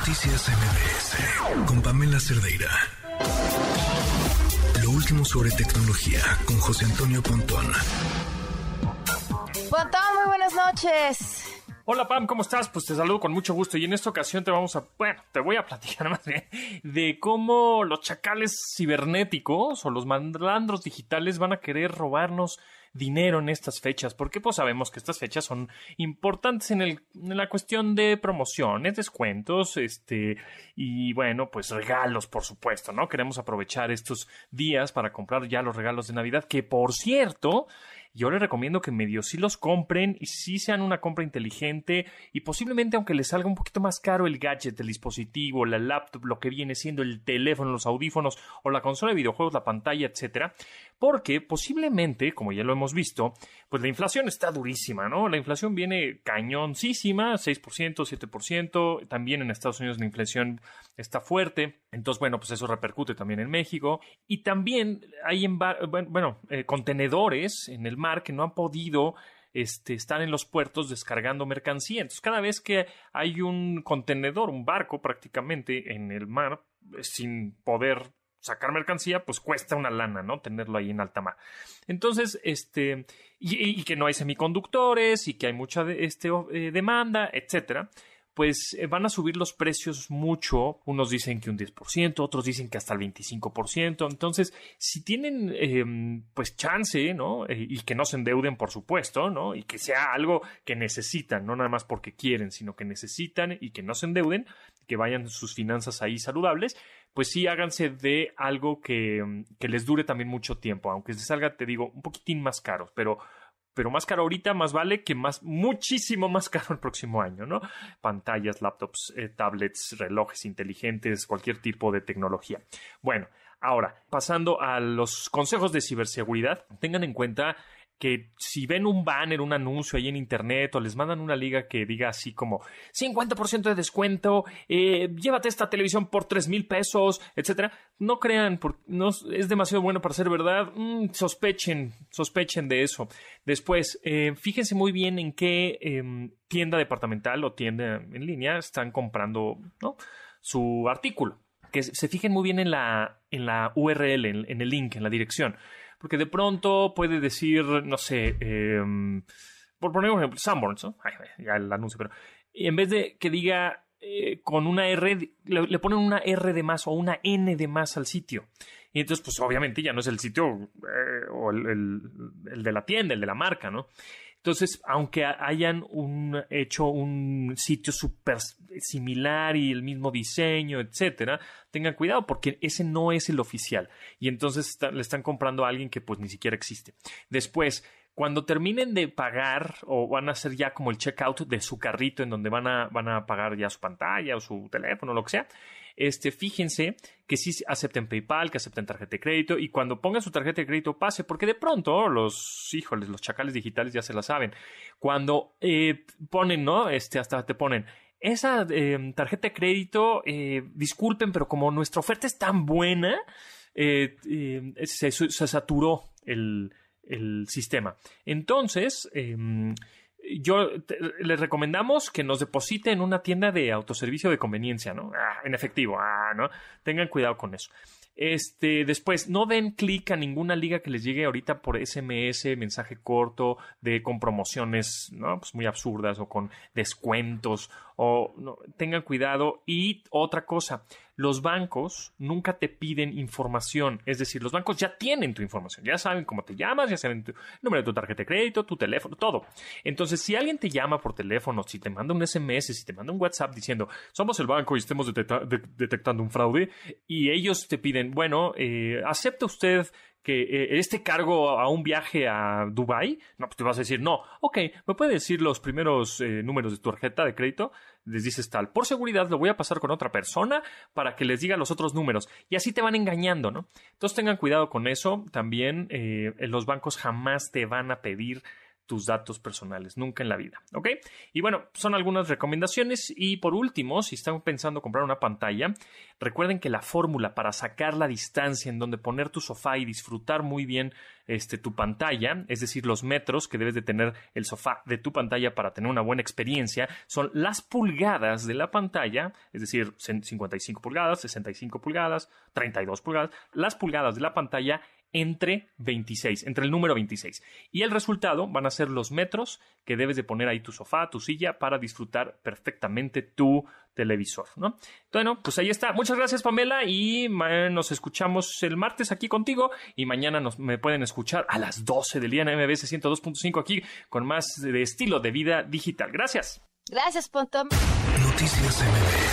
Noticias MBS con Pamela Cerdeira. Lo último sobre tecnología con José Antonio Pontón. Pontón, muy buenas noches. Hola Pam, ¿cómo estás? Pues te saludo con mucho gusto y en esta ocasión te vamos a, bueno, te voy a platicar más bien de cómo los chacales cibernéticos o los malandros digitales van a querer robarnos dinero en estas fechas, porque pues sabemos que estas fechas son importantes en, el, en la cuestión de promociones, descuentos, este, y bueno, pues regalos, por supuesto, ¿no? Queremos aprovechar estos días para comprar ya los regalos de Navidad, que por cierto, yo les recomiendo que medio sí los compren y sí sean una compra inteligente y posiblemente aunque les salga un poquito más caro el gadget, el dispositivo, la laptop, lo que viene siendo el teléfono, los audífonos o la consola de videojuegos, la pantalla, etcétera, porque posiblemente, como ya lo hemos visto, pues la inflación está durísima, ¿no? La inflación viene cañoncísima, 6%, 7%, también en Estados Unidos la inflación está fuerte, entonces bueno, pues eso repercute también en México y también hay bueno, eh, contenedores en el mar que no han podido este, estar en los puertos descargando mercancía. Entonces, cada vez que hay un contenedor, un barco prácticamente en el mar, eh, sin poder sacar mercancía, pues cuesta una lana, ¿no? Tenerlo ahí en alta mar. Entonces, este, y, que no hay semiconductores y que hay mucha este, eh, demanda, etcétera pues eh, van a subir los precios mucho. Unos dicen que un 10%, otros dicen que hasta el 25%. Entonces, si tienen em, pues chance, ¿no? Eh, y que no se endeuden, por supuesto, ¿no? Y que sea algo que necesitan, no nada más porque quieren, sino que necesitan y que no se endeuden, que vayan sus finanzas ahí saludables, pues sí háganse de algo que, em, que les dure también mucho tiempo, aunque les salga, te digo, un poquitín más caro, pero pero más caro ahorita, más vale que más, muchísimo más caro el próximo año, ¿no? Pantallas, laptops, eh, tablets, relojes inteligentes, cualquier tipo de tecnología. Bueno, ahora, pasando a los consejos de ciberseguridad, tengan en cuenta que si ven un banner, un anuncio ahí en internet o les mandan una liga que diga así como 50% de descuento, eh, llévate esta televisión por 3 mil pesos, etcétera, no crean, porque no, es demasiado bueno para ser verdad, mm, sospechen, sospechen de eso. Después, eh, fíjense muy bien en qué em, tienda departamental o tienda en línea están comprando su artículo. Que se fijen muy bien en la, en la URL, en el link, en la dirección porque de pronto puede decir, no sé, em, por poner un ejemplo, Sanborns, ¿no? ya el anuncio, pero en vez de que diga eh, con una R, le, ponen una R de más o una N de más al sitio. Y entonces, pues obviamente ya no es el sitio eh, o el, el, de la tienda, el de la marca, ¿no? Entonces, aunque hayan hecho un sitio súper similar y el mismo diseño, etcétera, tengan cuidado porque ese no es el oficial. Y entonces le están comprando a alguien que pues ni siquiera existe. Después, cuando terminen de pagar o van a hacer ya como el checkout de su carrito en donde van a, van a pagar ya su pantalla o su teléfono, lo que sea, este, fíjense que sí acepten PayPal, que acepten tarjeta de crédito y cuando pongan su tarjeta de crédito pase, porque de pronto los, híjoles, los chacales digitales ya se la saben. Cuando eh, ponen, ¿no? Este, hasta te ponen, esa em, tarjeta de crédito, eh, disculpen, pero como nuestra oferta es tan buena, eh, em, se, saturó el, sistema. Entonces, em, yo les recomendamos que nos depositen en una tienda de autoservicio de conveniencia, ¿no? Ah, en efectivo, ah, ¿no? Tengan cuidado con eso. Este, después, no den clic a ninguna liga que les llegue ahorita por SMS, mensaje corto, de con promociones, ¿no? Pues muy absurdas o con descuentos o no, tengan cuidado. Y otra cosa, los bancos nunca te piden información, es decir, los bancos ya tienen tu información, ya saben cómo te llamas, ya saben tu número de tu tarjeta de crédito, tu teléfono, todo. Entonces, si alguien te llama por teléfono, si te manda un SMS, si te manda un WhatsApp diciendo, somos el banco y estemos detectando un fraude, y ellos te piden, bueno, eh, ¿acepta usted que eh, este cargo a un viaje a Dubai, no, pues te vas a decir, no, ok, ¿me puede decir los primeros eh, números de tu tarjeta de crédito? Les dices tal, por seguridad lo voy a pasar con otra persona para que les diga los otros números y así te van engañando, ¿no? Entonces tengan cuidado con eso, también eh, los bancos jamás te van a pedir tus datos personales, nunca en la vida, ¿ok? Y bueno, son algunas recomendaciones y por último, si están pensando comprar una pantalla, recuerden que la fórmula para sacar la distancia en donde poner tu sofá y disfrutar muy bien este, tu pantalla, es decir, los metros que debes de tener el sofá de tu pantalla para tener una buena experiencia, son las pulgadas de la pantalla, es decir, 55 pulgadas, 65 pulgadas, 32 pulgadas, las pulgadas de la pantalla entre 26, entre el número 26. Y el resultado van a ser los metros que debes de poner ahí tu sofá, tu silla, para disfrutar perfectamente tu televisor, ¿no? Bueno, pues ahí está. Muchas gracias, Pamela, y nos escuchamos el martes aquí contigo y mañana nos, me pueden escuchar a las 12 del día en MBS 102.5 aquí con más de estilo de vida digital. Gracias. Gracias, Ponto. Noticias MBS